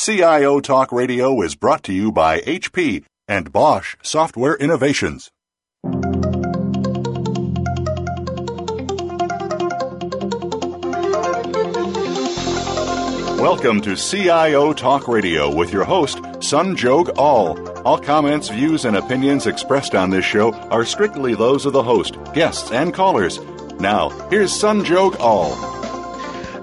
CIO Talk Radio is brought to you by HP and Bosch Software Innovations. Welcome to CIO Talk Radio with your host, Sanjog Aul. All All comments, views, and opinions expressed on this show are strictly those of the host, guests, and callers. Now, here's Sanjog Aul.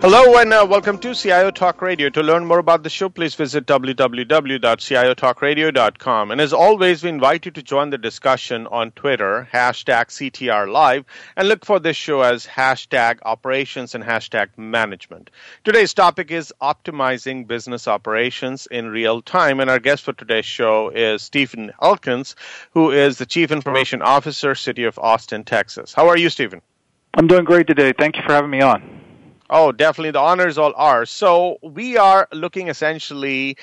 Hello and uh, welcome to CIO Talk Radio. To learn more about the show, please visit www.ciotalkradio.com. And as always, we invite you to join the discussion on Twitter, hashtag CTR Live, and look for this show as hashtag operations and hashtag management. Today's topic is optimizing business operations in real time. And our guest for today's show is Stephen Elkins, who is the Chief Information Officer, City of Austin, Texas. How are you, Stephen? I'm doing great today. Thank you for having me on. Oh, definitely. The honors all are. So we are looking essentially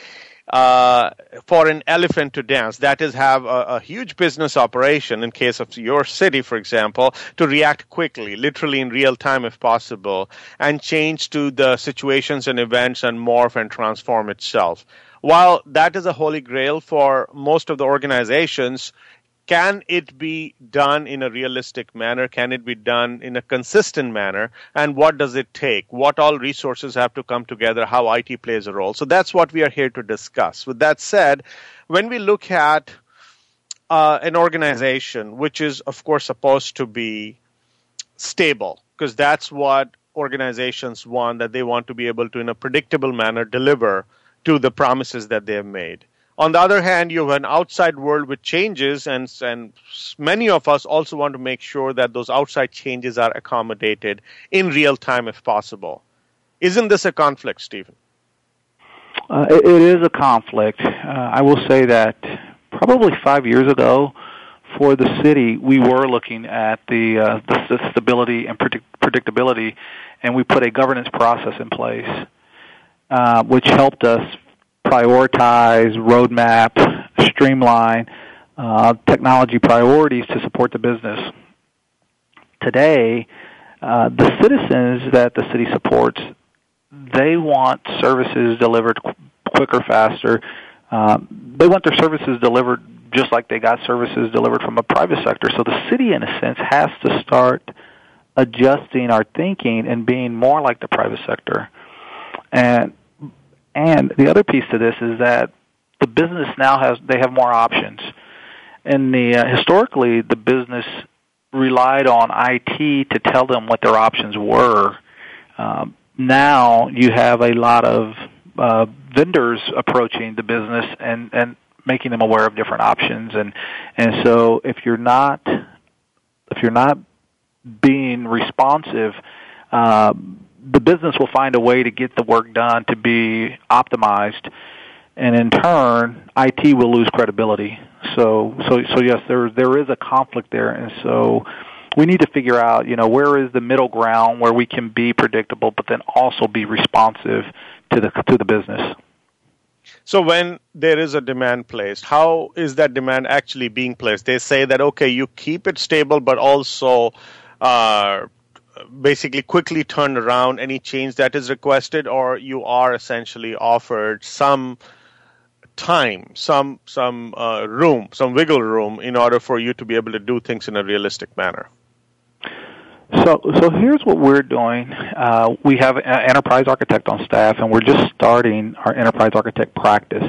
uh, for an elephant to dance. That is, have a, a, huge business operation in case of your city, for example, to react quickly, literally in real time if possible, and change to the situations and events and morph and transform itself. While that is a holy grail for most of the organizations, can it be done in a realistic manner? Can it be done in a consistent manner? And what does it take? What all resources have to come together? How IT plays a role? So that's what we are here to discuss. With that said, when we look at uh, an organization, which is, of course, supposed to be stable, because that's what organizations want, that they want to be able to, in a predictable manner, deliver to the promises that they have made. On the other hand, you have an outside world with changes, and, and many of us also want to make sure that those outside changes are accommodated in real time if possible. Isn't this a conflict, Stephen? Uh, it, it is a conflict. Uh, I will say that probably five years ago, for the city, we were looking at the, uh, the stability and predict- predictability, and we put a governance process in place, uh, which helped us prioritize, roadmap, streamline uh, technology priorities to support the business. Today, uh, the citizens that the city supports, they want services delivered qu- quicker, faster. Uh, they want their services delivered just like they got services delivered from a private sector. So the city, in a sense, has to start adjusting our thinking and being more like the private sector. And and the other piece to this is that the business now has they have more options. And the uh, historically the business relied on IT to tell them what their options were. Um, now you have a lot of uh, vendors approaching the business and and making them aware of different options and and so if you're not if you're not being responsive uh, the business will find a way to get the work done to be optimized, and in turn, IT will lose credibility. So, so, so yes, there there is a conflict there, and so we need to figure out, you know, where is the middle ground where we can be predictable, but then also be responsive to the to the business. So when there is a demand placed, how is that demand actually being placed? They say that okay, you keep it stable, but also uh, basically quickly turn around any change that is requested, or you are essentially offered some time, some some uh, room, some wiggle room in order for you to be able to do things in a realistic manner. So, so here's what we're doing. Uh, we have an enterprise architect on staff, and we're just starting our enterprise architect practice.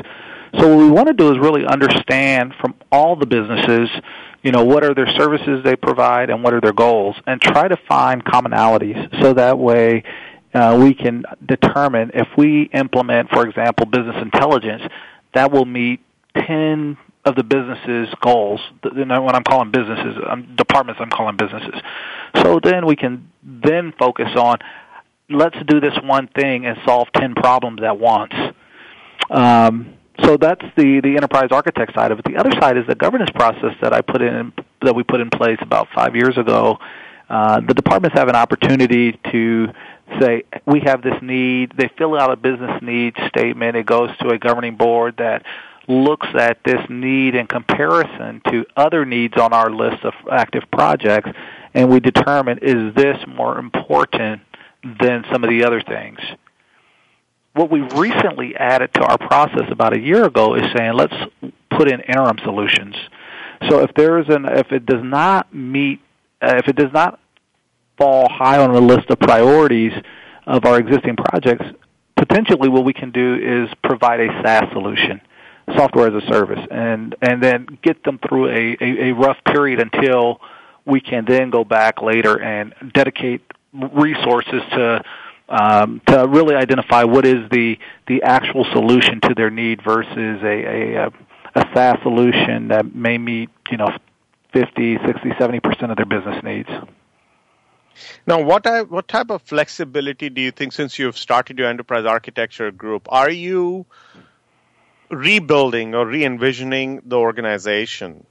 So, what we want to do is really understand from all the businesses you know, what are their services they provide and what are their goals, and try to find commonalities so that way uh, we can determine if we implement, for example, business intelligence, that will meet 10 of the business's goals. You know, when I'm calling businesses, um, departments, I'm calling businesses. So then we can then focus on let's do this one thing and solve 10 problems at once. Um, so that's the the enterprise architect side of it. The other side is the governance process that I put in that we put in place about five years ago. Uh, the departments have an opportunity to say we have this need. They fill out a business need statement. It goes to a governing board that looks at this need in comparison to other needs on our list of active projects, and we determine is this more important than some of the other things. What we recently added to our process about a year ago is saying let's put in interim solutions. So if there is an if it does not meet uh, if it does not fall high on the list of priorities of our existing projects, potentially what we can do is provide a SaaS solution, software as a service, and and then get them through a, a, a rough period until we can then go back later and dedicate resources to um, to really identify what is the the actual solution to their need versus a a, a SaaS solution that may meet you know 50, 60, 70 percent of their business needs. Now, what type, what type of flexibility do you think, since you've started your enterprise architecture group, are you rebuilding or re-envisioning the organization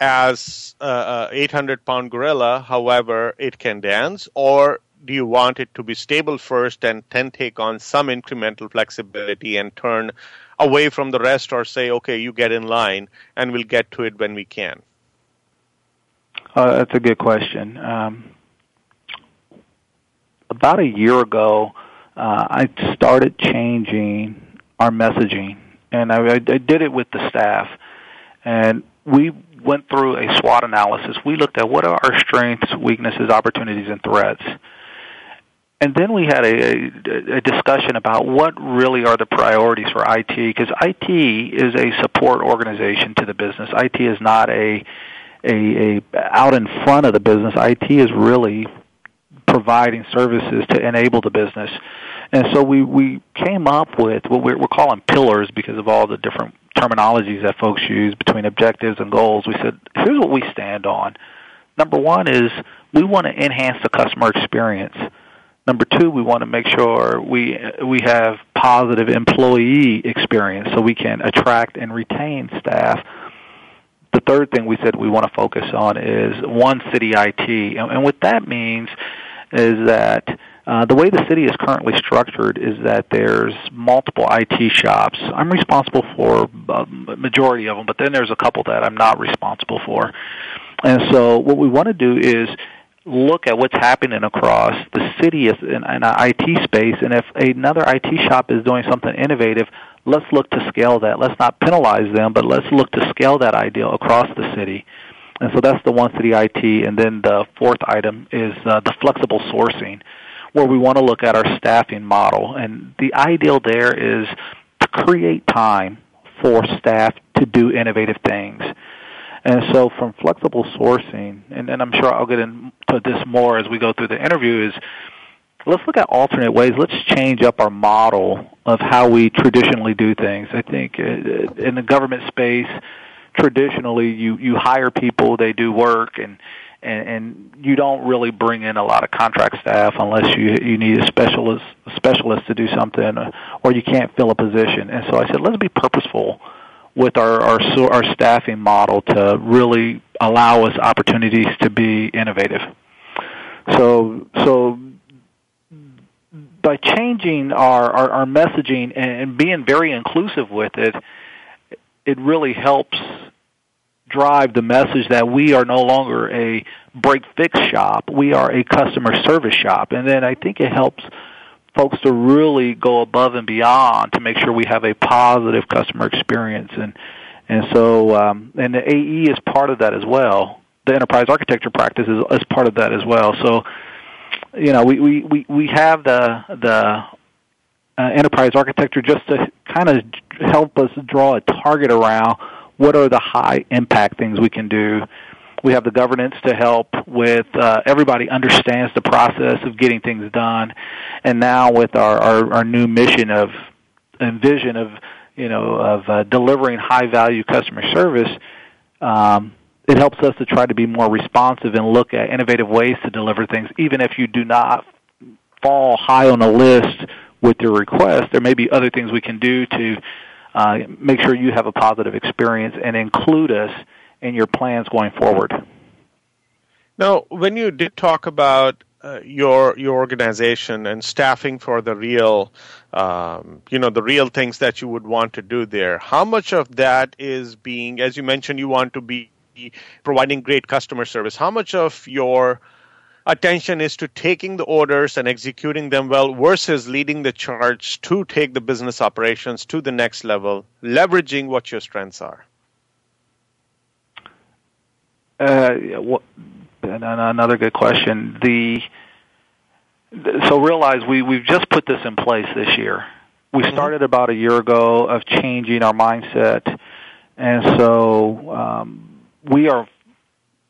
as a 800 pound gorilla, however it can dance, or do you want it to be stable first and then take on some incremental flexibility and turn away from the rest or say, okay, you get in line and we'll get to it when we can? Uh, that's a good question. Um, about a year ago, uh, I started changing our messaging, and I, I did it with the staff. And we went through a SWOT analysis. We looked at what are our strengths, weaknesses, opportunities, and threats. And then we had a, a, discussion about what really are the priorities for IT, because IT is a support organization to the business. IT is not a, a, a out in front of the business. IT is really providing services to enable the business. And so we, we came up with what we're, we're calling pillars because of all the different terminologies that folks use between objectives and goals. We said, here's what we stand on. Number one is we want to enhance the customer experience. Number two, we want to make sure we we have positive employee experience so we can attract and retain staff. The third thing we said we want to focus on is one city IT, and, and what that means is that uh, the way the city is currently structured is that there's multiple IT shops. I'm responsible for a majority of them, but then there's a couple that I'm not responsible for. And so what we want to do is look at what's happening across the city in, an IT space, and if another IT shop is doing something innovative, let's look to scale that. Let's not penalize them, but let's look to scale that idea across the city. And so that's the one city IT. And then the fourth item is uh, the flexible sourcing, where we want to look at our staffing model. And the ideal there is to create time for staff to do innovative things. And so from flexible sourcing, and, and I'm sure I'll get into this more as we go through the interview, is let's look at alternate ways. Let's change up our model of how we traditionally do things. I think uh, in the government space, traditionally you you hire people, they do work, and and, and you don't really bring in a lot of contract staff unless you you need a specialist a specialist to do something, or you can't fill a position. And so I said, let's be purposeful with our our our staffing model to really allow us opportunities to be innovative. So so by changing our, our, our messaging and being very inclusive with it, it really helps drive the message that we are no longer a break fix shop. We are a customer service shop. And then I think it helps folks to really go above and beyond to make sure we have a positive customer experience. And, and so, um, and the AE is part of that as well. The enterprise architecture practice is, is part of that as well. So, you know, we, we, we, have the, the uh, enterprise architecture just to kind of help us draw a target around what are the high impact things we can do. We have the governance to help with uh, everybody understands the process of getting things done, and now with our, our, our new mission of and vision of you know of uh, delivering high value customer service, um, it helps us to try to be more responsive and look at innovative ways to deliver things, even if you do not fall high on the list with your request. There may be other things we can do to uh, make sure you have a positive experience and include us in your plans going forward. Now, when you did talk about uh, your your organization and staffing for the real, um, you know, the real things that you would want to do there, how much of that is being, as you mentioned, you want to be providing great customer service. How much of your attention is to taking the orders and executing them well versus leading the charge to take the business operations to the next level, leveraging what your strengths are? Uh, another good question. The so realize we we've just put this in place this year. We mm-hmm. started about a year ago of changing our mindset, and so um, we are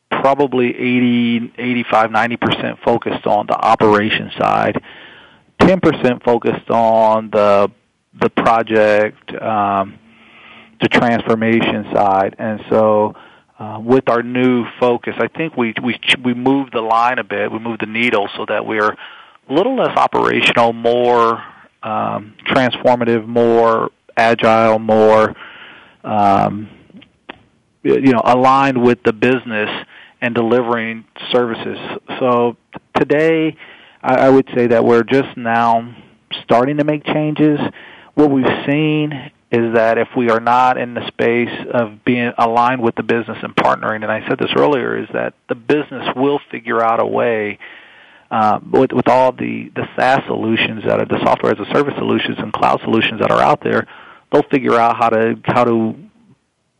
probably 80, 85, 90% focused on the operation side, 10% focused on the the project, um, the transformation side, and so. Uh, with our new focus, I think we we we moved the line a bit. We moved the needle so that we're a little less operational, more um, transformative, more agile, more um, you know aligned with the business and delivering services. So today, I, I would say that we're just now starting to make changes. What we've seen is that if we are not in the space of being aligned with the business and partnering, and I said this earlier, is that the business will figure out a way uh, with, with all the, the SaaS solutions that are the software as a service solutions and cloud solutions that are out there, they'll figure out how to how to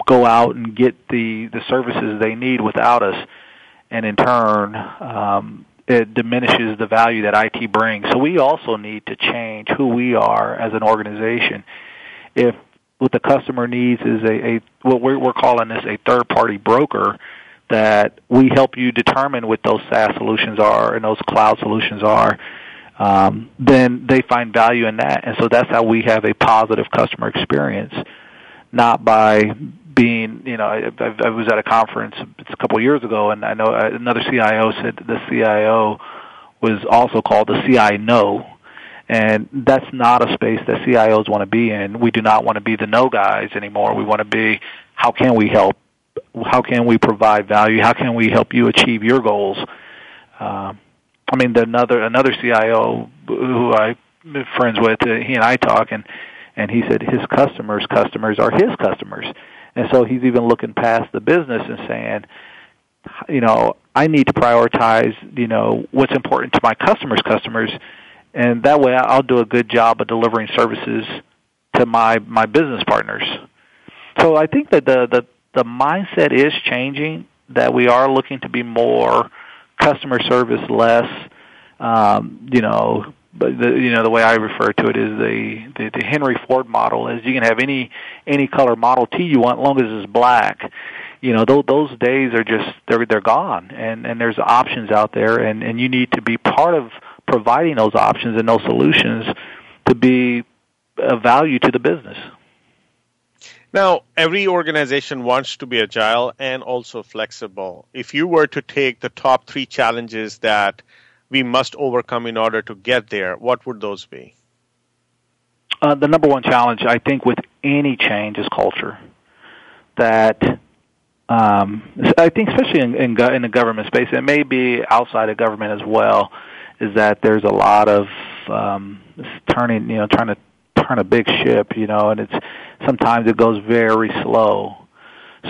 go out and get the the services they need without us, and in turn, um, it diminishes the value that IT brings. So we also need to change who we are as an organization. If what the customer needs is a, a what we're, we're calling this a third party broker that we help you determine what those SaaS solutions are and those cloud solutions are, um, then they find value in that, and so that's how we have a positive customer experience, not by being, you know, I, I was at a conference a couple of years ago, and I know another CIO said the CIO was also called the CIO, and that's not a space that CIOs want to be in. We do not want to be the no guys anymore. We want to be how can we help? How can we provide value? How can we help you achieve your goals? Uh, I mean, another another CIO who I am friends with, uh, he and I talk, and and he said his customers' customers are his customers and so he's even looking past the business and saying, you know, I need to prioritize, you know, what's important to my customers' customers, and that way I'll do a good job of delivering services to my my business partners. So I think that the the the mindset is changing. That we are looking to be more customer service, less, um, you know, but the, you know the way I refer to it is the, the the Henry Ford model is you can have any any color Model T you want, long as it's black. You know those those days are just they're they're gone, and and there's options out there, and and you need to be part of providing those options and those solutions to be of value to the business. Now, every organization wants to be agile and also flexible. If you were to take the top three challenges that we must overcome in order to get there, what would those be? Uh, the number one challenge, I think, with any change is culture. That um, I think, especially in, in, in the government space, it may be outside of government as well, is that there's a lot of um, turning, you know, trying to turn a big ship, you know, and it's sometimes it goes very slow.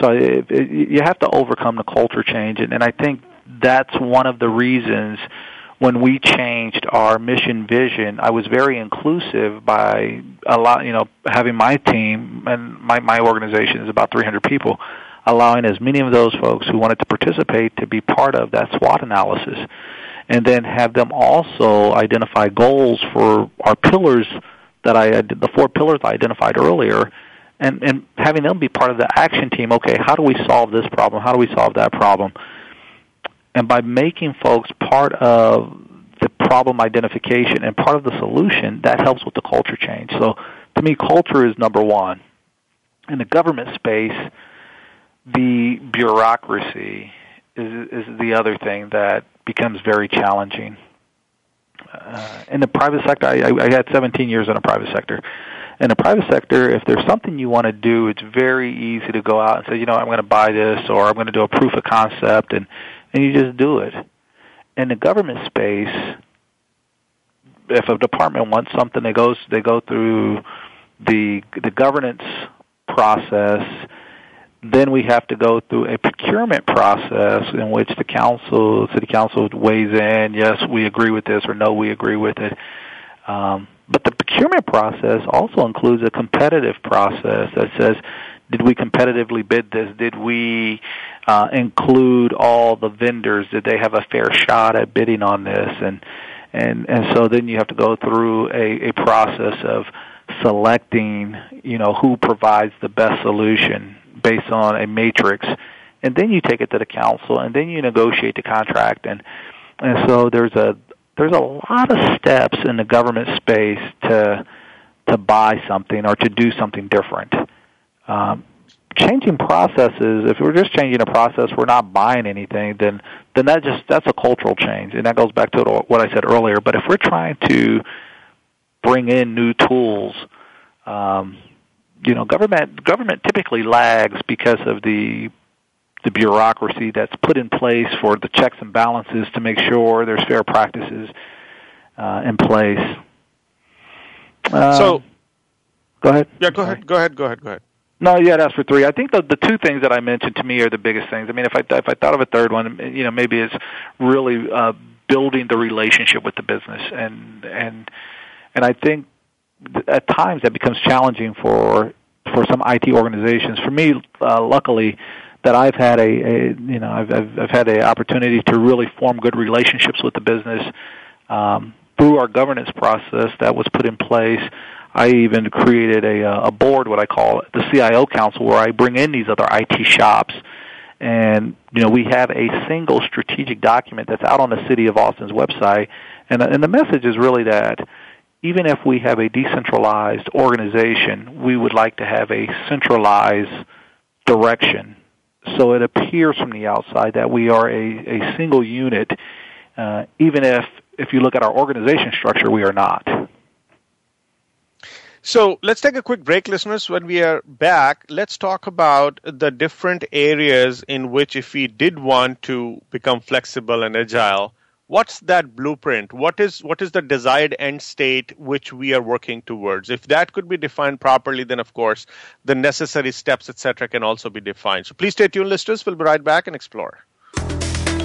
So it, it, you have to overcome the culture change, and, and I think that's one of the reasons when we changed our mission vision, I was very inclusive by a lot, you know, having my team and my my organization is about 300 people, allowing as many of those folks who wanted to participate to be part of that SWOT analysis, and then have them also identify goals for our pillars that I the four pillars I identified earlier, and and having them be part of the action team. Okay, how do we solve this problem? How do we solve that problem? And by making folks part of the problem identification and part of the solution, that helps with the culture change. So to me, culture is number one. In the government space, the bureaucracy is, is the other thing that becomes very challenging. Uh, in the private sector, I, I had 17 years in the private sector. In the private sector, if there's something you want to do, it's very easy to go out and say, you know, I'm going to buy this, or I'm going to do a proof of concept, and and you just do it. In the government space, if a department wants something, they goes they go through the the governance process. Then we have to go through a procurement process in which the council, city council weighs in, yes, we agree with this, or no, we agree with it. Um, but the procurement process also includes a competitive process that says, did we competitively bid this? Did we uh, include all the vendors? Did they have a fair shot at bidding on this? And and and so then you have to go through a, a process of selecting, you know, who provides the best solution based on a matrix, and then you take it to the council, and then you negotiate the contract, and and so there's a there's a lot of steps in the government space to to buy something or to do something different. Um, changing processes, if we're just changing a process, we're not buying anything, then then that just that's a cultural change, and that goes back to what I said earlier. But if we're trying to bring in new tools, um, you know, government government typically lags because of the the bureaucracy that's put in place for the checks and balances to make sure there's fair practices uh, in place. Um, so, go ahead. Yeah, go ahead. Go ahead. Go ahead. Go ahead. No, yeah, that's for three. I think the the two things that I mentioned to me are the biggest things. I mean, if I if I thought of a third one, you know, maybe it's really uh, building the relationship with the business, and and and I think at times that becomes challenging for for some IT organizations. For me, uh, luckily, that I've had a, a you know I've, I've I've had a opportunity to really form good relationships with the business um, through our governance process that was put in place. I even created a, uh, a board, what I call the CIO Council, where I bring in these other IT shops, and you know we have a single strategic document that's out on the City of Austin's website, and and the message is really that even if we have a decentralized organization, we would like to have a centralized direction. So it appears from the outside that we are a, a single unit, uh, even if if you look at our organization structure, we are not. So let's take a quick break, listeners. When we are back, let's talk about the different areas in which, if we did want to become flexible and agile, what's that blueprint? What is what is the desired end state which we are working towards? If that could be defined properly, then of course the necessary steps, etc., can also be defined. So please stay tuned, listeners. We'll be right back and explore.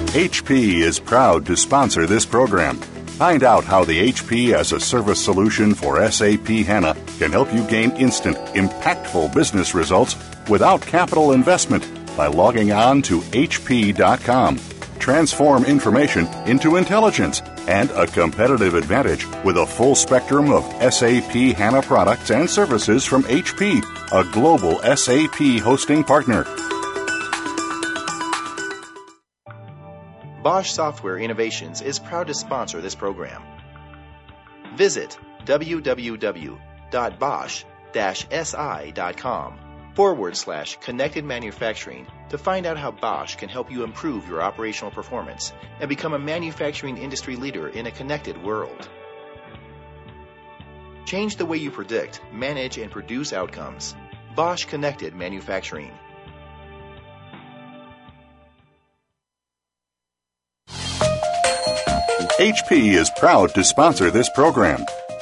HP is proud to sponsor this program. Find out how the HP as a service solution for SAP HANA can help you gain instant, impactful business results without capital investment by logging on to HP.com. Transform information into intelligence and a competitive advantage with a full spectrum of SAP HANA products and services from HP, a global SAP hosting partner. Bosch Software Innovations is proud to sponsor this program. Visit www.bosch-si.com forward slash connected manufacturing to find out how Bosch can help you improve your operational performance and become a manufacturing industry leader in a connected world. Change the way you predict, manage, and produce outcomes. Bosch Connected Manufacturing. HP is proud to sponsor this program.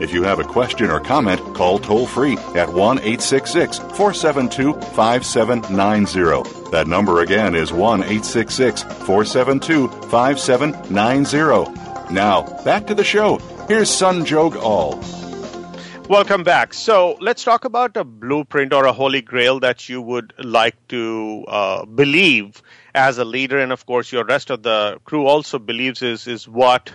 If you have a question or comment, call toll free at 1 866 472 5790. That number again is 1 866 472 5790. Now, back to the show. Here's Sanjog Aul. Welcome back. So let's talk about a blueprint or a holy grail that you would like to uh, believe as a leader, and of course, your rest of the crew also believes is is what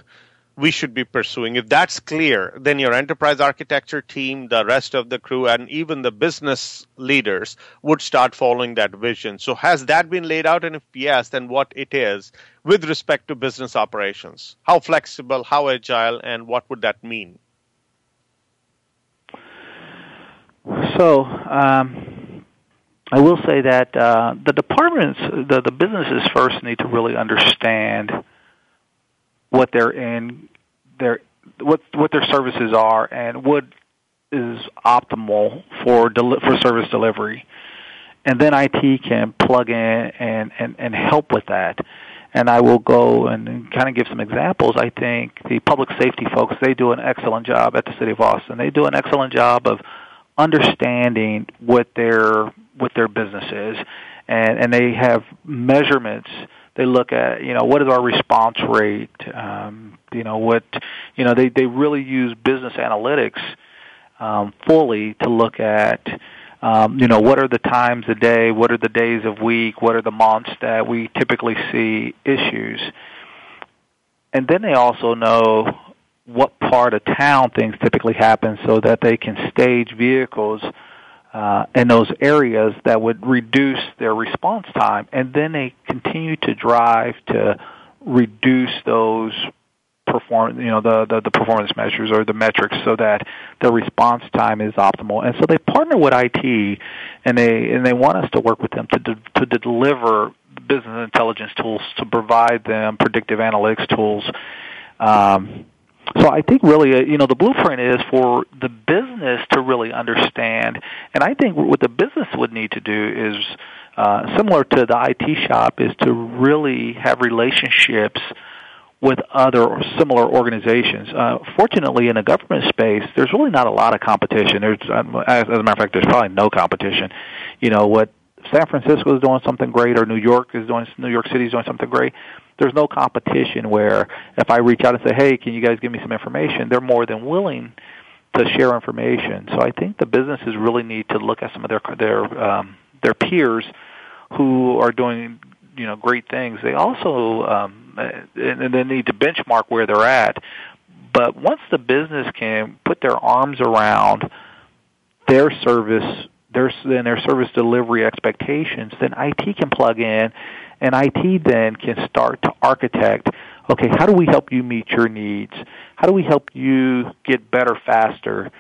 we should be pursuing. If that's clear, then your enterprise architecture team, the rest of the crew, and even the business leaders would start following that vision. So, has that been laid out? And if yes, then what it is with respect to business operations? How flexible, how agile, and what would that mean? So, um, I will say that uh, the departments, the, the businesses first need to really understand what their in their what what their services are and what is optimal for deli- for service delivery, and then IT can plug in and and and help with that. And I will go and kind of give some examples. I think the public safety folks they do an excellent job at the city of Austin. They do an excellent job of understanding what their what their business is, and and they have measurements they look at you know what is our response rate? Um, you know what you know they they really use business analytics um, fully to look at um, you know what are the times of day what are the days of week what are the months that we typically see issues. And then they also know what part of town things typically happen so that they can stage vehicles uh, in those areas that would reduce their response time, and then they continue to drive to reduce those perform you know the, the the performance measures or the metrics so that the response time is optimal. And so they partner with IT and they and they want us to work with them to de- to deliver business intelligence tools to provide them predictive analytics tools um, so I think really, uh, you know, the blueprint is for the business to really understand, and I think what the business would need to do is uh, similar to the IT shop, is to really have relationships with other similar organizations. Uh, fortunately, in the government space, there's really not a lot of competition. There's, um, as a matter of fact, there's probably no competition. You know what San Francisco is doing something great, or New York is doing New York City is doing something great there's no competition where if I reach out and say, "Hey, can you guys give me some information?" they're more than willing to share information. So I think the businesses really need to look at some of their their um, their peers who are doing you know great things. They also um, and they need to benchmark where they're at. But once the business can put their arms around their service, their and their service delivery expectations, then IT can plug in and IT then can start to architect, okay, how do we help you meet your needs? How do we help you get better faster?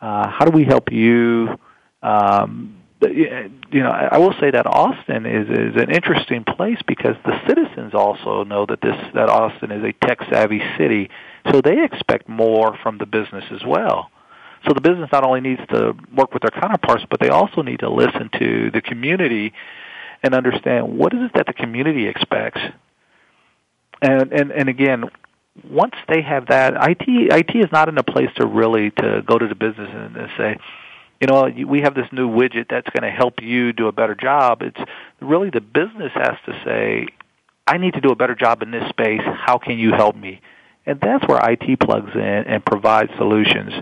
Uh, how do we help you um, you know, I will say that Austin is is an interesting place because the citizens also know that this that Austin is a tech savvy city, so they expect more from the business as well. So the business not only needs to work with their counterparts, but they also need to listen to the community and understand what is it that the community expects. And and and again, once they have that, IT IT is not in a place to really to go to the business and, and say, you know, we have this new widget that's going to help you do a better job. It's really the business has to say, I need to do a better job in this space. How can you help me? And that's where IT plugs in and provides solutions.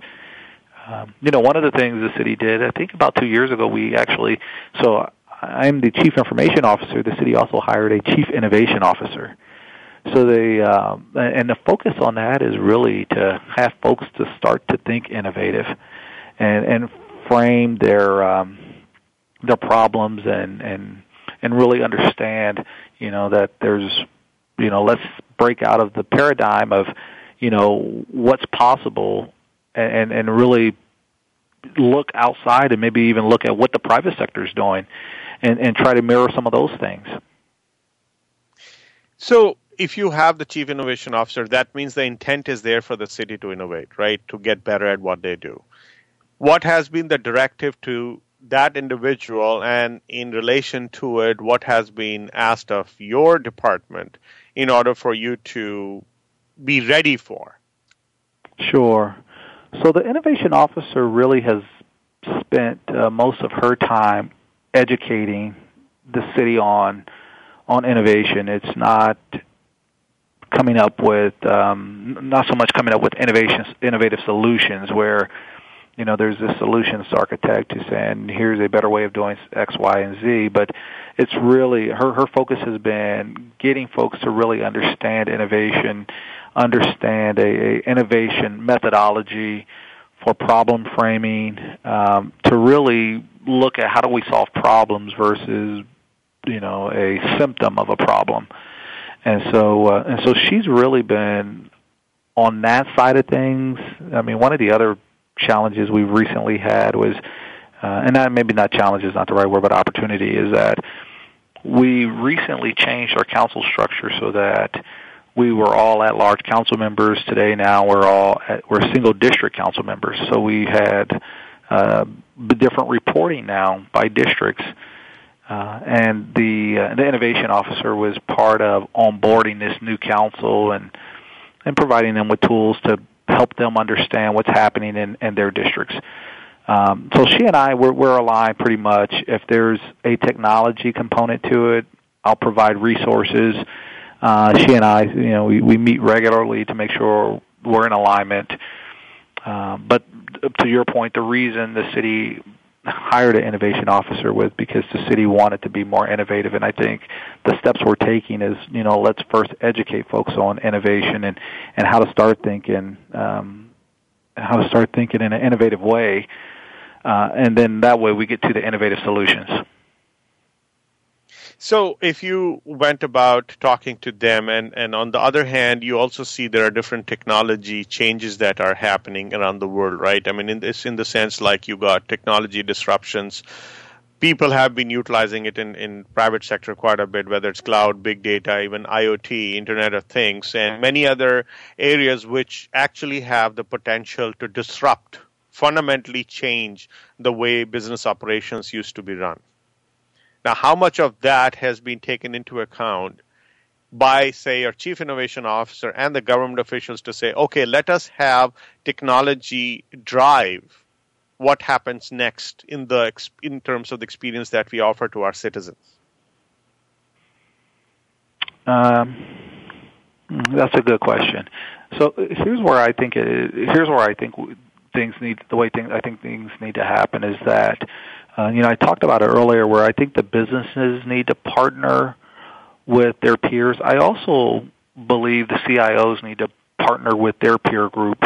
Um, you know, one of the things the city did, I think about two years ago, we actually, so I'm the chief information officer. The city also hired a chief innovation officer. So they um, and the focus on that is really to have folks to start to think innovative, and and frame their um, their problems and and and really understand you know that there's you know let's break out of the paradigm of you know what's possible and and really look outside and maybe even look at what the private sector is doing and, and try to mirror some of those things. So, if you have the chief innovation officer, that means the intent is there for the city to innovate, right? To get better at what they do. What has been the directive to that individual, and in relation to it, what has been asked of your department in order for you to be ready for? Sure. So the innovation officer really has spent uh, most of her time educating the city on on innovation. It's not coming up with um, not so much coming up with innovations, innovative solutions where you know there's this solutions architect who's saying here's a better way of doing X, Y, and Z, but it's really her her focus has been getting folks to really understand innovation, understand a, a innovation methodology for problem framing, um, to really look at how do we solve problems versus you know a symptom of a problem and so uh, and so she's really been on that side of things i mean one of the other challenges we've recently had was uh, and that maybe not challenge is not the right word but opportunity is that we recently changed our council structure so that we were all at large council members. Today, now we're all at, we're single district council members. So we had uh, different reporting now by districts. Uh, and the uh, the innovation officer was part of onboarding this new council and and providing them with tools to help them understand what's happening in, in their districts. Um, so she and I we're, we're aligned pretty much. If there's a technology component to it, I'll provide resources. Uh, she and I, you know, we, we meet regularly to make sure we're in alignment. Um, but to your point, the reason the city hired an innovation officer was because the city wanted to be more innovative, and I think the steps we're taking is, you know, let's first educate folks on innovation and and how to start thinking, um, how to start thinking in an innovative way, uh, and then that way we get to the innovative solutions. So if you went about talking to them, and, and on the other hand, you also see there are different technology changes that are happening around the world, right? I mean, in this, in the sense like you got technology disruptions. People have been utilizing it in, in private sector quite a bit, whether it's cloud, big data, even IoT, Internet of Things, and many other areas which actually have the potential to disrupt, fundamentally change the way business operations used to be run. Now, how much of that has been taken into account by, say, our chief innovation officer and the government officials to say, okay, let us have technology drive what happens next in the in terms of the experience that we offer to our citizens? Um, that's a good question. So here's where I think it, here's where I think things need the way things I think things need to happen is that uh, you know, I talked about it earlier where I think the businesses need to partner with their peers. I also believe the CIOs need to partner with their peer group.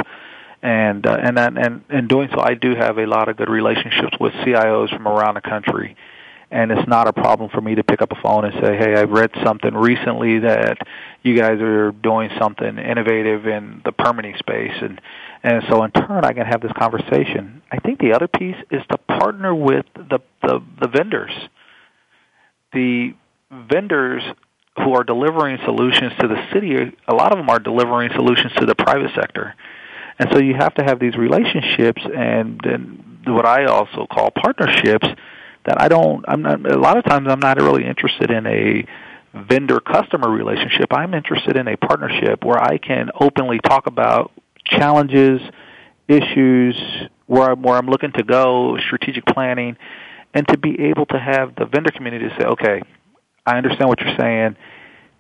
And uh, and then and in doing so, I do have a lot of good relationships with CIOs from around the country, and it's not a problem for me to pick up a phone and say, "Hey, I read something recently that you guys are doing something innovative in the permitting space," and and so in turn, I can have this conversation. I think the other piece is to partner with the, the, the vendors. The vendors who are delivering solutions to the city, a lot of them are delivering solutions to the private sector. And so you have to have these relationships and, and what I also call partnerships that I don't, I'm not, a lot of times I'm not really interested in a vendor customer relationship. I'm interested in a partnership where I can openly talk about challenges, issues, where I'm, where I'm looking to go, strategic planning, and to be able to have the vendor community say, okay, I understand what you're saying.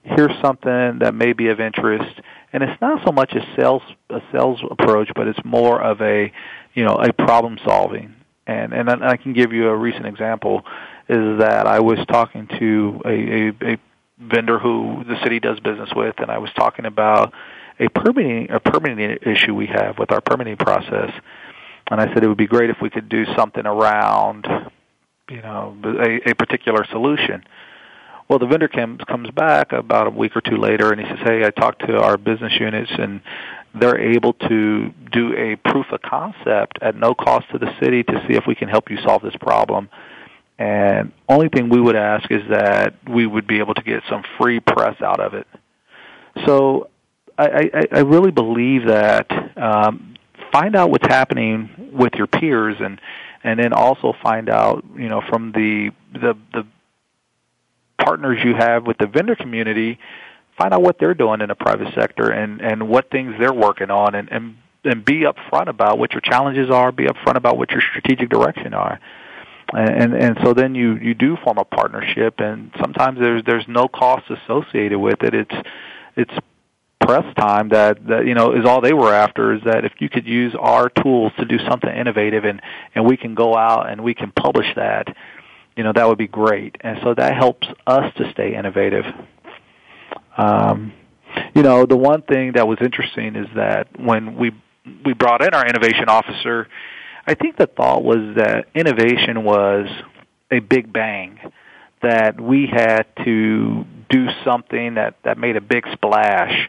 Here's something that may be of interest, and it's not so much a sales a sales approach, but it's more of a you know a problem solving. And and I can give you a recent example is that I was talking to a, a, a vendor who the city does business with, and I was talking about a permitting a permitting issue we have with our permitting process. And I said it would be great if we could do something around, you know, a, a particular solution. Well, the vendor comes comes back about a week or two later, and he says, "Hey, I talked to our business units, and they're able to do a proof of concept at no cost to the city to see if we can help you solve this problem." And only thing we would ask is that we would be able to get some free press out of it. So I, I, I really believe that um, find out what's happening with your peers and and then also find out you know from the the the partners you have with the vendor community find out what they're doing in the private sector and and what things they're working on and and and be upfront about what your challenges are be upfront about what your strategic direction are. And and so then you you do form a partnership and sometimes there's there's no cost associated with it. It's it's press time that, that you know is all they were after is that if you could use our tools to do something innovative and and we can go out and we can publish that you know that would be great. And so that helps us to stay innovative. Um, you know the one thing that was interesting is that when we we brought in our innovation officer i think the thought was that innovation was a big bang that we had to do something that that made a big splash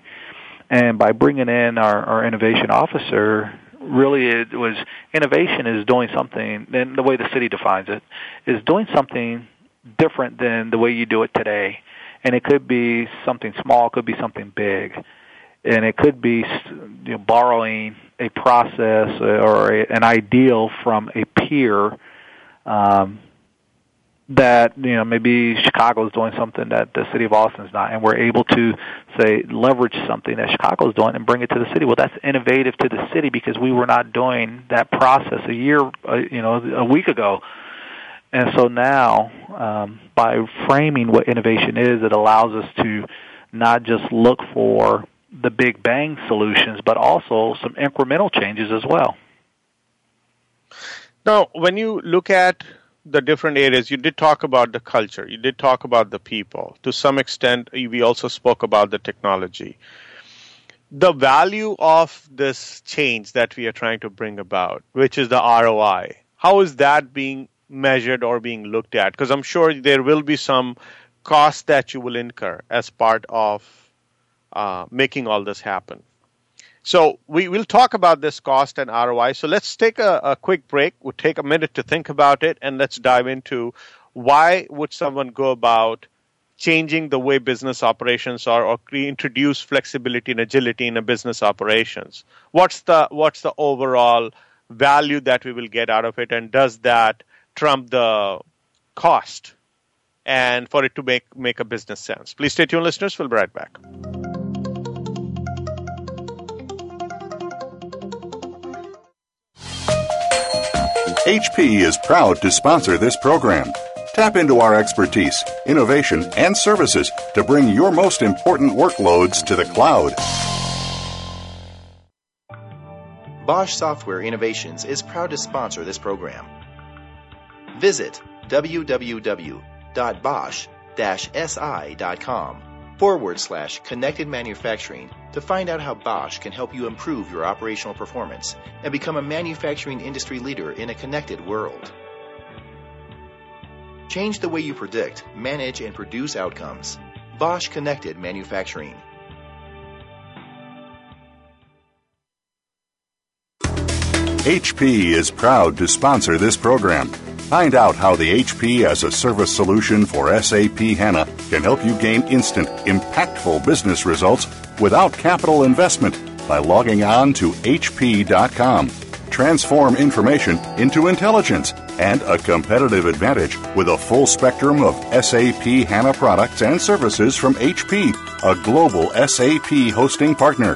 and by bringing in our, our innovation officer really it was innovation is doing something and the way the city defines it is doing something different than the way you do it today and it could be something small, it could be something big, and it could be you know, borrowing a process or a, an ideal from a peer. Um, that you know maybe Chicago is doing something that the city of Austin is not, and we're able to say leverage something that Chicago is doing and bring it to the city. Well, that's innovative to the city because we were not doing that process a year, uh, you know, a week ago. And so now, um, by framing what innovation is, it allows us to not just look for the big bang solutions, but also some incremental changes as well. Now, when you look at the different areas, you did talk about the culture, you did talk about the people. To some extent, we also spoke about the technology. The value of this change that we are trying to bring about, which is the ROI, how is that being measured or being looked at? Because I'm sure there will be some cost that you will incur as part of uh, making all this happen. So we will talk about this cost and ROI. So let's take a, a, quick break. We'll take a minute to think about it, and let's dive into why would someone go about changing the way business operations are, or introduce flexibility and agility in a business operations. What's the what's the overall value that we will get out of it, and does that trump the cost? And for it to make make a business sense. Please stay tuned, listeners. We'll be right back. HP is proud to sponsor this program. Tap into our expertise, innovation, and services to bring your most important workloads to the cloud. Bosch Software Innovations is proud to sponsor this program. Visit www.bosch-si.com forward slash connected manufacturing to find out how Bosch can help you improve your operational performance and become a manufacturing industry leader in a connected world. Change the way you predict, manage, and produce outcomes. Bosch Connected Manufacturing. HP is proud to sponsor this program. Find out how the HP as a service solution for SAP HANA can help you gain instant, impactful business results without capital investment by logging on to HP.com. Transform information into intelligence and a competitive advantage with a full spectrum of SAP HANA products and services from HP, a global SAP hosting partner.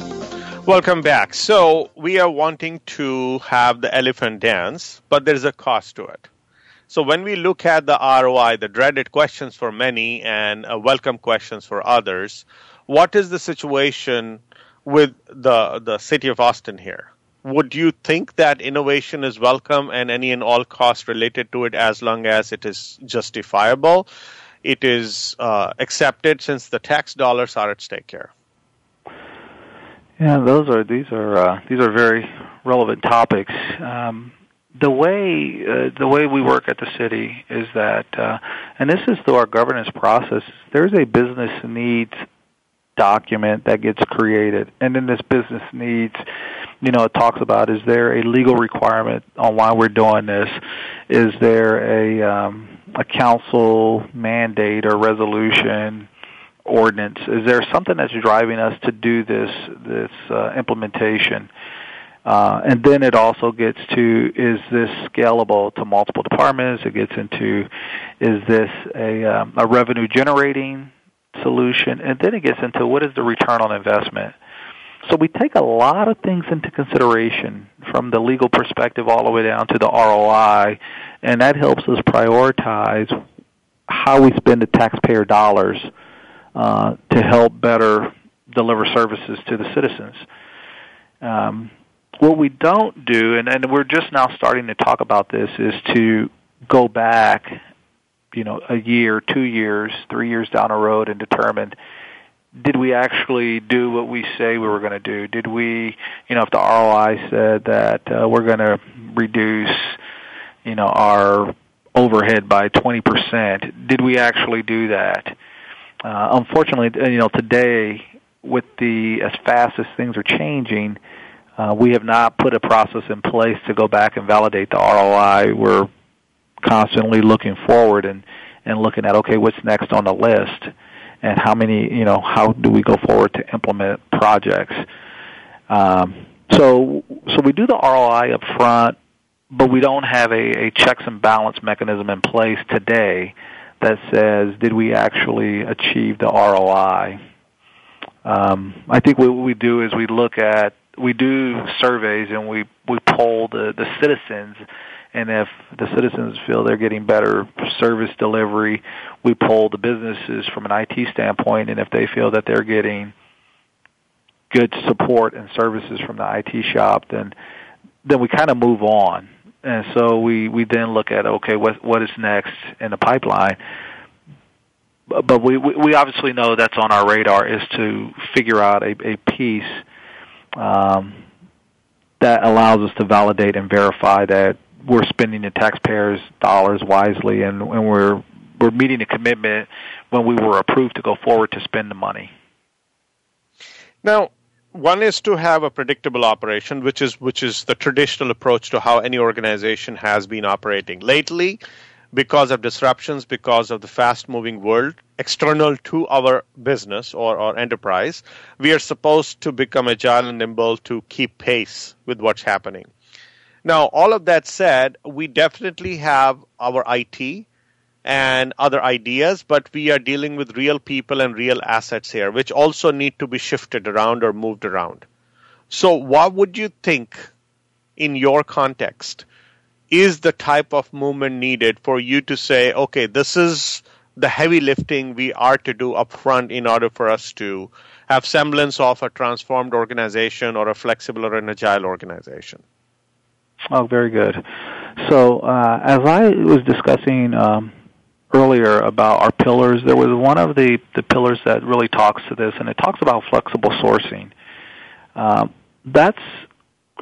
Welcome back. So we are wanting to have the elephant dance, but there's a cost to it. So when we look at the ROI, the dreaded questions for many and uh, welcome questions for others, what is the situation with the the city of Austin here? Would you think that innovation is welcome and any and all costs related to it as long as it is justifiable? It is uh, accepted since the tax dollars are at stake here. Yeah, those are these are uh, these are very relevant topics. Um, the way uh, the way we work at the city is that, uh, and this is through our governance process. There's a business needs document that gets created, and in this business needs, you know, it talks about is there a legal requirement on why we're doing this? Is there a um, a council mandate or resolution? Ordinance? Is there something that's driving us to do this this uh, implementation? Uh, and then it also gets to is this scalable to multiple departments? It gets into is this a um, a revenue generating solution? And then it gets into what is the return on investment? So we take a lot of things into consideration from the legal perspective all the way down to the ROI, and that helps us prioritize how we spend the taxpayer dollars uh, to help better deliver services to the citizens. Um, what we don't do, and, and we're just now starting to talk about this, is to go back, you know, a year, two years, three years down the road and determine did we actually do what we say we were going to do? Did we, you know, if the ROI said that uh, we're going to reduce, you know, our overhead by 20%, did we actually do that? Uh, unfortunately, you know, today with the as fast as things are changing, uh, we have not put a process in place to go back and validate the ROI. We're constantly looking forward and and looking at okay, what's next on the list, and how many you know how do we go forward to implement projects. Um, so so we do the ROI up front, but we don't have a, a checks and balance mechanism in place today that says did we actually achieve the ROI. Um, I think what we do is we look at we do surveys and we we poll the the citizens and if the citizens feel they're getting better service delivery, we poll the businesses from an IT standpoint, and if they feel that they're getting good support and services from the IT shop, then then we kind of move on. And so we we then look at okay, what what is next in the pipeline. But we we obviously know that's on our radar is to figure out a, a piece um, that allows us to validate and verify that we're spending the taxpayers' dollars wisely and, and we're we're meeting a commitment when we were approved to go forward to spend the money. Now, one is to have a predictable operation, which is which is the traditional approach to how any organization has been operating. Lately, because of disruptions, because of the fast moving world external to our business or, or enterprise, we are supposed to become agile and nimble to keep pace with what's happening. Now, all of that said, we definitely have our IT and other ideas, but we are dealing with real people and real assets here, which also need to be shifted around or moved around. So, what would you think in your context is the type of movement needed for you to say, okay, this is the heavy lifting we are to do upfront in order for us to have semblance of a transformed organization or a flexible or an agile organization? Oh, very good. So, uh, as I was discussing um, earlier about our pillars, there was one of the, the pillars that really talks to this, and it talks about flexible sourcing. Um, that's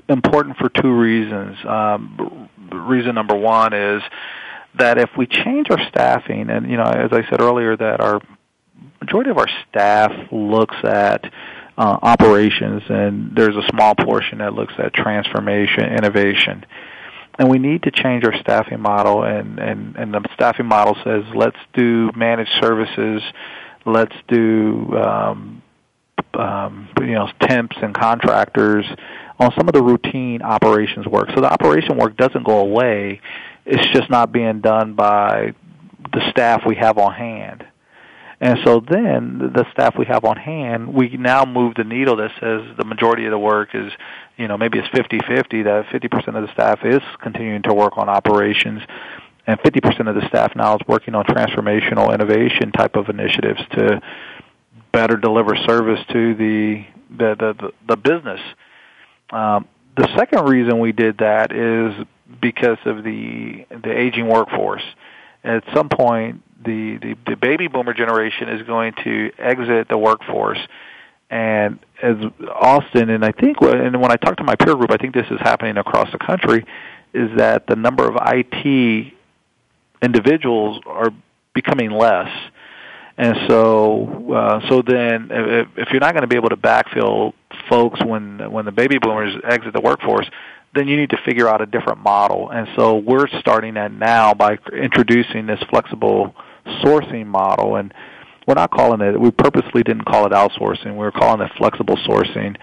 important for two reasons. Um, reason number one is that if we change our staffing, and you know, as I said earlier, that our majority of our staff looks at uh, operations, and there's a small portion that looks at transformation, innovation. And we need to change our staffing model, and, and, and the staffing model says, let's do managed services, let's do um, um, you know temps and contractors, on some of the routine operations work. So the operation work doesn't go away. It's just not being done by the staff we have on hand. And so then the staff we have on hand, we now move the needle that says the majority of the work is, you know, maybe it's 50-50, that 50% of the staff is continuing to work on operations and 50% of the staff now is working on transformational innovation type of initiatives to better deliver service to the the the, the business um, the second reason we did that is because of the the aging workforce. At some point, the, the, the baby boomer generation is going to exit the workforce, and as Austin and I think and when I talk to my peer group, I think this is happening across the country, is that the number of IT individuals are becoming less. And so, uh, so then, if, if you're not going to be able to backfill folks when when the baby boomers exit the workforce, then you need to figure out a different model. And so we're starting that now by introducing this flexible sourcing model. And we're not calling it. We purposely didn't call it outsourcing. We are calling it flexible sourcing,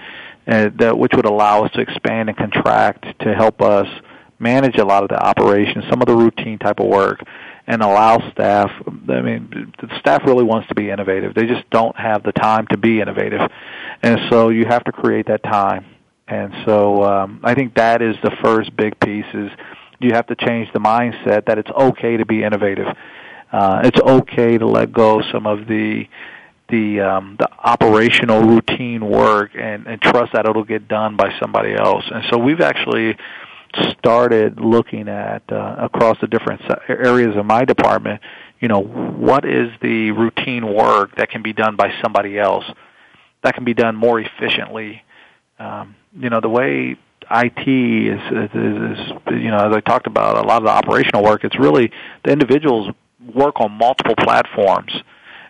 and that which would allow us to expand and contract to help us manage a lot of the operations, some of the routine type of work, and allow staff. I mean, the staff really wants to be innovative. They just don't have the time to be innovative, and so you have to create that time. And so um, I think that is the first big piece is you have to change the mindset that it's okay to be innovative. Uh, it's okay to let go some of the the um, the operational routine work and, and trust that it'll get done by somebody else. And so we've actually started looking at uh, across the different areas of my department. You know, what is the routine work that can be done by somebody else that can be done more efficiently? Um, you know, the way IT is, is, is, you know, as I talked about, a lot of the operational work, it's really the individuals work on multiple platforms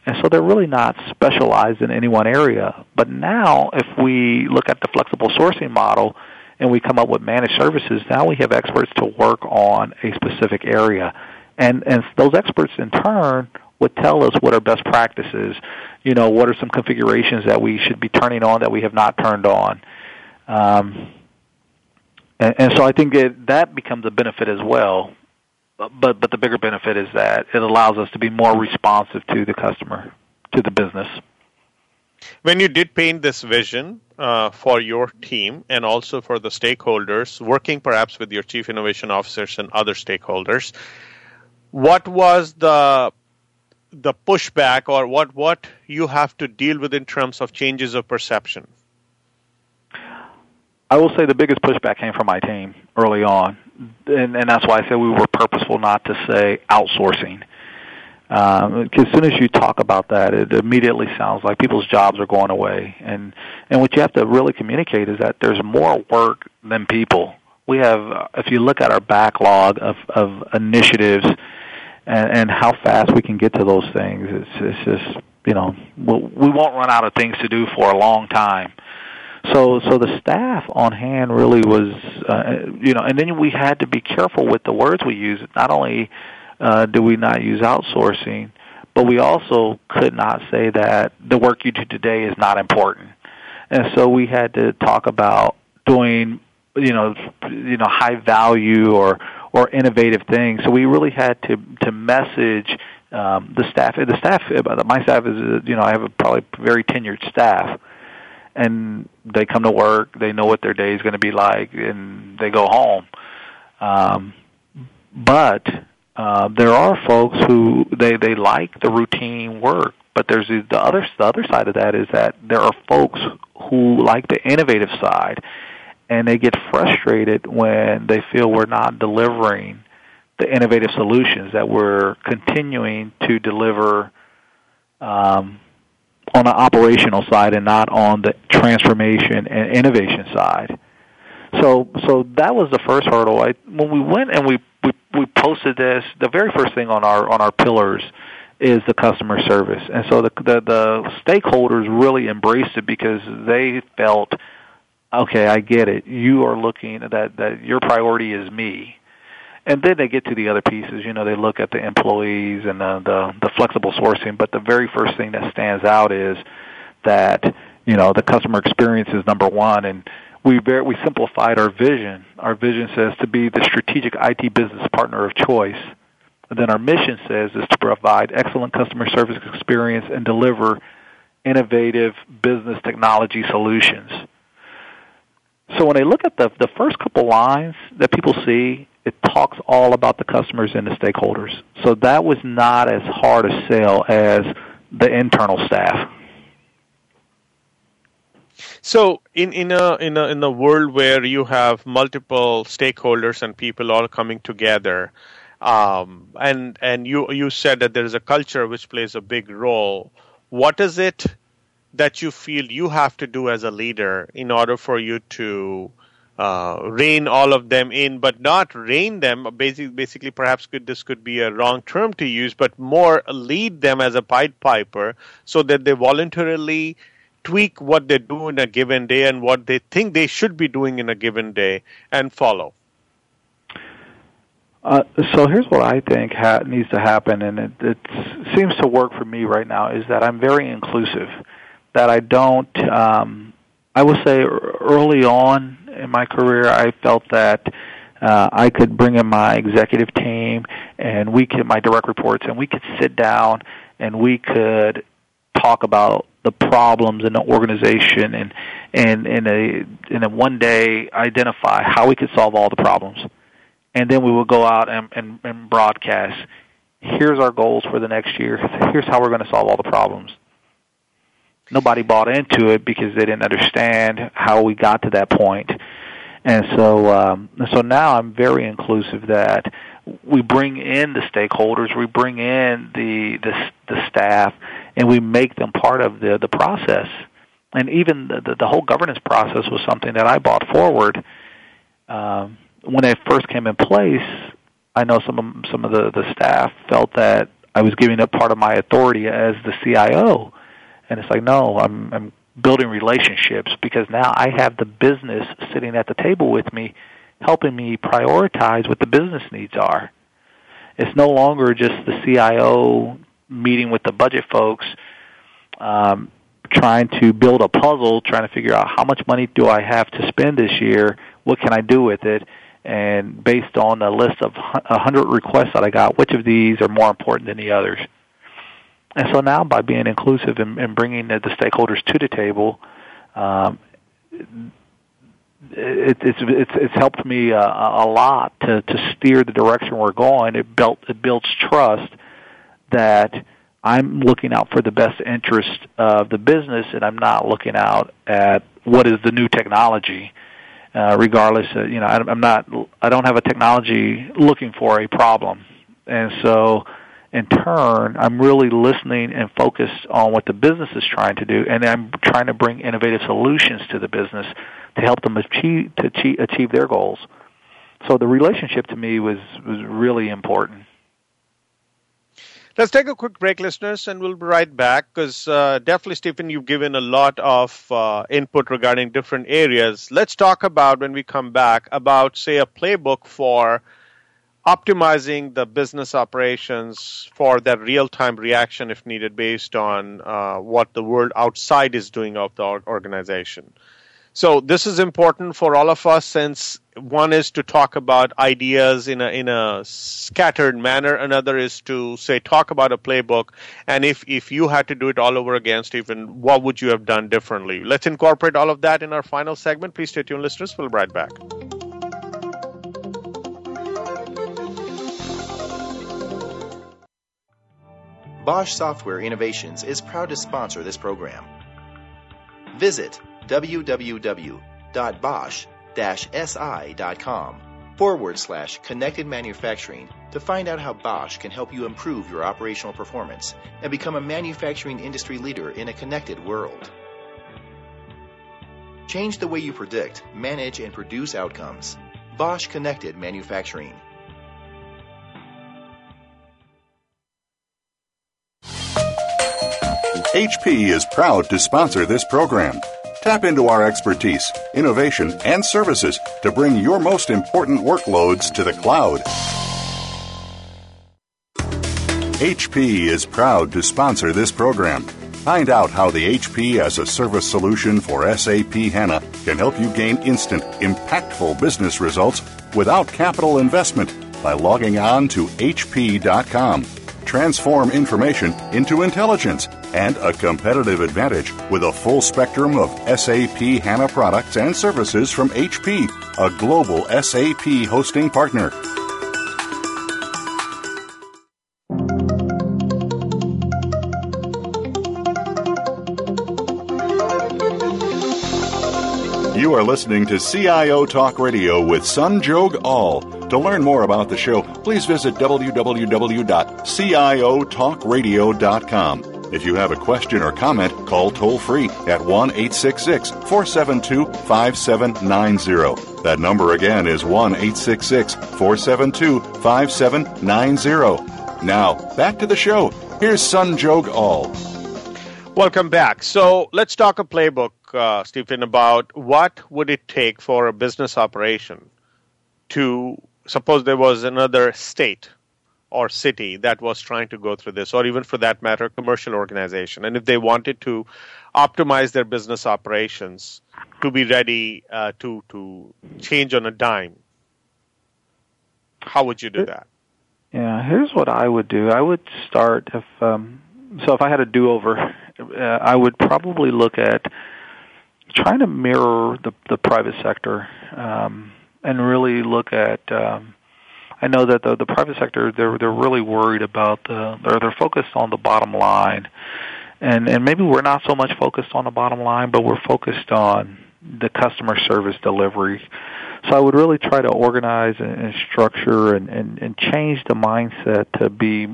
and so they're really not specialized in any one area. But now, if we look at the flexible sourcing model and we come up with managed services, now we have experts to work on a specific area. And, and those experts in turn would tell us what are best practices, you know, what are some configurations that we should be turning on that we have not turned on. Um, and, and so I think that that becomes a benefit as well but but the bigger benefit is that it allows us to be more responsive to the customer, to the business. When you did paint this vision uh, for your team and also for the stakeholders, working perhaps with your chief innovation officers and other stakeholders, what was the the pushback or what what you have to deal with in terms of changes of perception? I will say the biggest pushback came from my team early on, and, and that's why I said we were purposeful not to say outsourcing. Um, as soon as you talk about that, it immediately sounds like people's jobs are going away, and and what you have to really communicate is that there's more work than people. We have, if you look at our backlog of of initiatives, and and how fast we can get to those things, it's it's just you know we'll, we won't run out of things to do for a long time. So, so the staff on hand really was, uh, you know, and then we had to be careful with the words we use. Not only uh, do we not use outsourcing, but we also could not say that the work you do today is not important. And so we had to talk about doing, you know, you know, high value or or innovative things. So we really had to to message um, the staff. The staff, my staff is, you know, I have a probably very tenured staff and they come to work, they know what their day is going to be like, and they go home. Um, but uh, there are folks who they they like the routine work, but there's the other the other side of that is that there are folks who like the innovative side, and they get frustrated when they feel we're not delivering the innovative solutions that we're continuing to deliver um, on the operational side and not on the transformation and innovation side. So so that was the first hurdle. I, when we went and we, we we posted this, the very first thing on our on our pillars is the customer service, and so the the, the stakeholders really embraced it because they felt, okay, I get it. You are looking that that your priority is me, and then they get to the other pieces. You know, they look at the employees and the, the the flexible sourcing. But the very first thing that stands out is that you know the customer experience is number one, and we we simplified our vision. Our vision says to be the strategic IT business partner of choice. And then our mission says is to provide excellent customer service experience and deliver innovative business technology solutions. So when I look at the the first couple lines that people see, it talks all about the customers and the stakeholders. So that was not as hard a sell as the internal staff. So in, in a in a in a world where you have multiple stakeholders and people all coming together, um, and and you you said that there is a culture which plays a big role. What is it that you feel you have to do as a leader in order for you to uh, rein all of them in, but not rein them. Basically, basically, perhaps could, this could be a wrong term to use, but more lead them as a Pied Piper, so that they voluntarily tweak what they do in a given day and what they think they should be doing in a given day, and follow. Uh, so here's what I think ha- needs to happen, and it, it seems to work for me right now. Is that I'm very inclusive. That I don't. Um, I will say early on in my career, I felt that uh, I could bring in my executive team and we could my direct reports and we could sit down and we could talk about the problems in the organization and and in a in a one day identify how we could solve all the problems. And then we would go out and, and, and broadcast here's our goals for the next year. Here's how we're going to solve all the problems. Nobody bought into it because they didn't understand how we got to that point. And so, um, so now I'm very inclusive that we bring in the stakeholders, we bring in the the, the staff, and we make them part of the the process. And even the, the, the whole governance process was something that I brought forward um, when it first came in place. I know some of some of the the staff felt that I was giving up part of my authority as the CIO, and it's like, no, I'm I'm building relationships because now I have the business sitting at the table with me, helping me prioritize what the business needs are. It's no longer just the CIO meeting with the budget folks, um, trying to build a puzzle, trying to figure out how much money do I have to spend this year, what can I do with it, and based on a list of a hundred requests that I got, which of these are more important than the others. And so now, by being inclusive and, and bringing the, the, stakeholders to the table, um, it, it's it's it's helped me uh, a lot to to steer the direction we're going. It built it builds trust that I'm looking out for the best interest of the business, and I'm not looking out at what is the new technology. Uh, regardless, of, you know, I, I'm not. I don't have a technology looking for a problem, and so in turn, I'm really listening and focused on what the business is trying to do, and I'm trying to bring innovative solutions to the business to help them achieve to achieve, achieve their goals. So the relationship to me was was really important. Let's take a quick break, listeners, and we'll be right back because uh, definitely, Stephen, you've given a lot of uh, input regarding different areas. Let's talk about when we come back about, say, a playbook for optimizing the business operations for that real-time reaction if needed based on uh, what the world outside is doing of the organization. So this is important for all of us since one is to talk about ideas in a in a scattered manner another is to say talk about a playbook and if if you had to do it all over again stephen what would you have done differently? Let's incorporate all of that in our final segment. Please stay tuned listeners. We'll be right back Bosch Software Innovations is proud to sponsor this program. Visit www.bosch-si.com forward slash connected manufacturing to find out how Bosch can help you improve your operational performance and become a manufacturing industry leader in a connected world. Change the way you predict, manage, and produce outcomes. Bosch Connected Manufacturing. HP is proud to sponsor this program. Tap into our expertise, innovation, and services to bring your most important workloads to the cloud. HP is proud to sponsor this program. Find out how the HP as a service solution for SAP HANA can help you gain instant, impactful business results without capital investment by logging on to HP.com transform information into intelligence and a competitive advantage with a full spectrum of SAP HANA products and services from HP, a global SAP hosting partner. You are listening to CIO Talk Radio with Sanjog Aul. To learn more about the show, please visit www.ciotalkradio.com. If you have a question or comment, call toll free at 1 866 472 5790. That number again is 1 866 472 5790. Now, back to the show. Here's Sanjog Aul. Welcome back. So let's talk a playbook uh, Stephen, about what would it take for a business operation to suppose there was another state or city that was trying to go through this, or even for that matter, commercial organization, and if they wanted to optimize their business operations to be ready uh, to to change on a dime, how would you do that? Yeah, here's what I would do. I would start if um, so. If I had a do-over, uh, I would probably look at trying to mirror the the private sector um, and really look at. Um, I know that the the private sector they're they're really worried about the they're they're focused on the bottom line, and and maybe we're not so much focused on the bottom line, but we're focused on the customer service delivery. So I would really try to organize and, and structure and, and, and change the mindset to be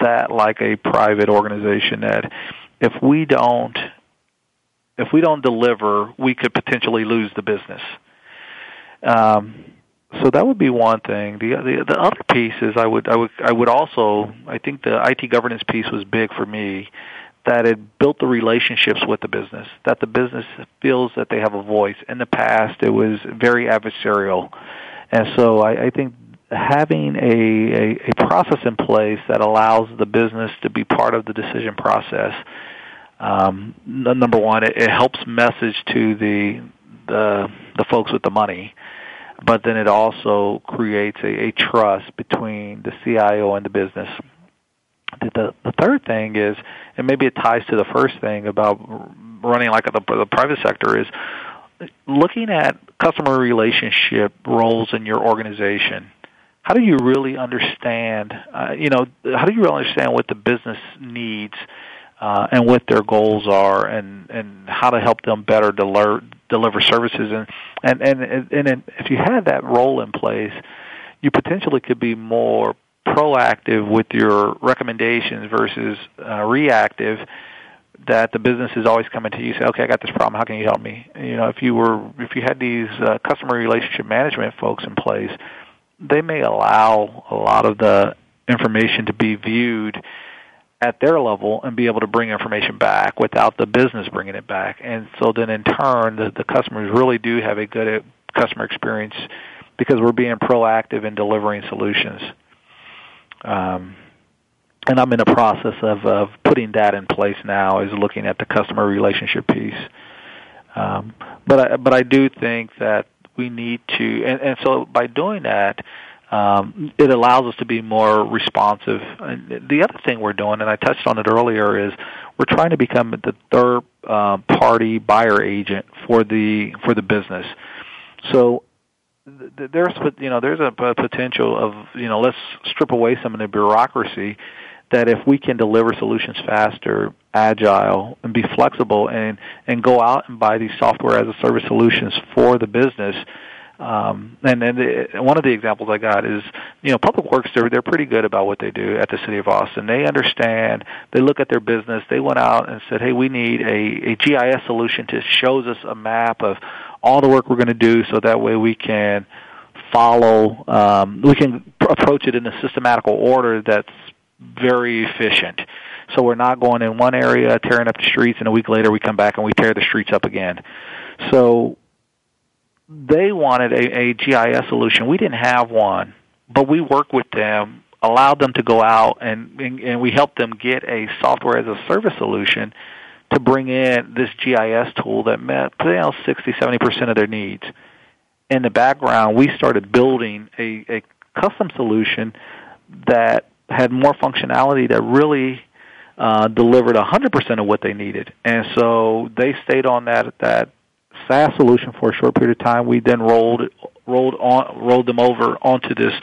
that like a private organization that if we don't if we don't deliver, we could potentially lose the business. Um, so that would be one thing. The, the the other piece is I would I would I would also I think the IT governance piece was big for me that it built the relationships with the business, that the business feels that they have a voice. In the past, it was very adversarial. And so I, I think having a, a, a process in place that allows the business to be part of the decision process, um, number one, it, it helps message to the, the, the folks with the money but then it also creates a, a trust between the CIO and the business. The, the third thing is, and maybe it ties to the first thing about running like the, the private sector, is looking at customer relationship roles in your organization. How do you really understand? Uh, you know, how do you really understand what the business needs uh, and what their goals are, and and how to help them better deliver deliver services? And and and and if you had that role in place, you potentially could be more proactive with your recommendations versus uh, reactive that the business is always coming to you say okay i got this problem how can you help me you know if you were if you had these uh, customer relationship management folks in place they may allow a lot of the information to be viewed at their level and be able to bring information back without the business bringing it back and so then in turn the, the customers really do have a good uh, customer experience because we're being proactive in delivering solutions um, and I'm in the process of, of putting that in place now. Is looking at the customer relationship piece. Um, but I, but I do think that we need to, and, and so by doing that, um, it allows us to be more responsive. And the other thing we're doing, and I touched on it earlier, is we're trying to become the third uh, party buyer agent for the for the business. So there's you know there's a potential of you know let's strip away some of the bureaucracy that if we can deliver solutions faster, agile, and be flexible, and and go out and buy these software as a service solutions for the business. Um, and and one of the examples I got is, you know, Public Works. They're they're pretty good about what they do at the City of Austin. They understand. They look at their business. They went out and said, "Hey, we need a, a GIS solution to shows us a map of all the work we're going to do, so that way we can follow. Um, we can approach it in a systematical order that's very efficient. So we're not going in one area, tearing up the streets, and a week later we come back and we tear the streets up again. So they wanted a, a GIS solution. We didn't have one, but we worked with them, allowed them to go out, and, and, and we helped them get a software as a service solution to bring in this GIS tool that met you know, 60, 70% of their needs. In the background, we started building a, a custom solution that had more functionality that really uh, delivered 100% of what they needed. And so they stayed on that that SaaS solution for a short period of time. We then rolled rolled on rolled them over onto this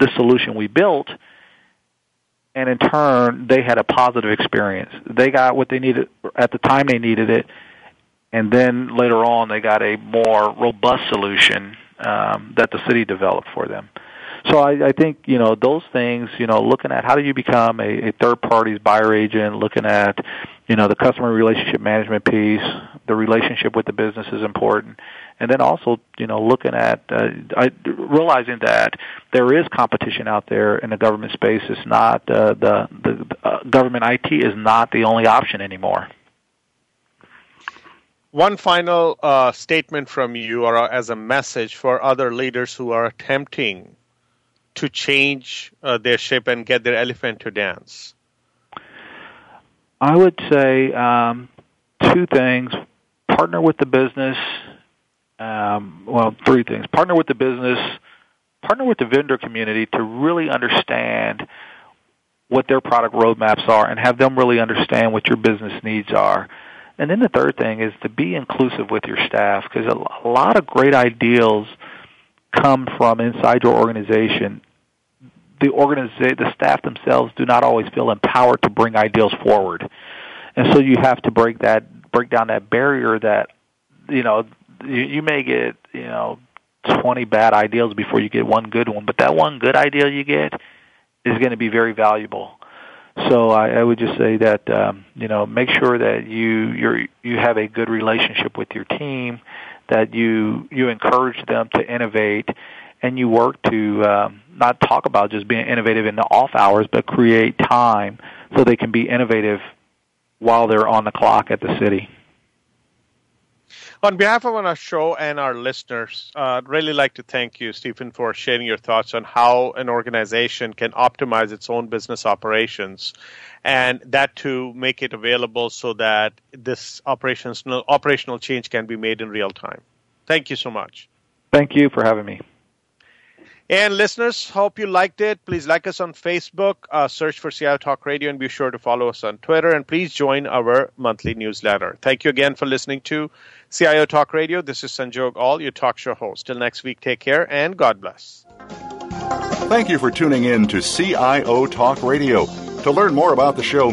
this solution we built. And in turn, they had a positive experience. They got what they needed at the time they needed it, and then later on, they got a more robust solution um, that the city developed for them. So I, I think you know those things. You know, looking at how do you become a, a third party's buyer agent, looking at you know the customer relationship management piece, the relationship with the business is important, and then also you know looking at uh, I, realizing that there is competition out there in the government space. It's not uh, the the uh, government IT is not the only option anymore. One final uh, statement from you, or as a message for other leaders who are attempting to change uh, their ship and get their elephant to dance? I would say um, two things: partner with the business. Um, well, three things: partner with the business, partner with the vendor community to really understand what their product roadmaps are, and have them really understand what your business needs are. And then the third thing is to be inclusive with your staff because a lot of great ideas come from inside your organization the organization, the staff themselves do not always feel empowered to bring ideas forward. and so you have to break that break down that barrier that you know you, you may get you know 20 bad ideas before you get one good one, but that one good idea you get is going to be very valuable. So I, I would just say that um, you know make sure that you you're, you have a good relationship with your team, that you you encourage them to innovate, and you work to um, not talk about just being innovative in the off hours, but create time so they can be innovative while they're on the clock at the city. On behalf of our show and our listeners, uh, I'd really like to thank you, Stephen, for sharing your thoughts on how an organization can optimize its own business operations, and that to make it available so that this operational operational change can be made in real time. Thank you so much. Thank you for having me. And listeners, hope you liked it. Please like us on Facebook, uh, search for CIO Talk Radio, and be sure to follow us on Twitter. And please join our monthly newsletter. Thank you again for listening to CIO Talk Radio. This is Sanjog Aul, your talk show host. Till next week, take care and God bless. Thank you for tuning in to CIO Talk Radio. To learn more about the show,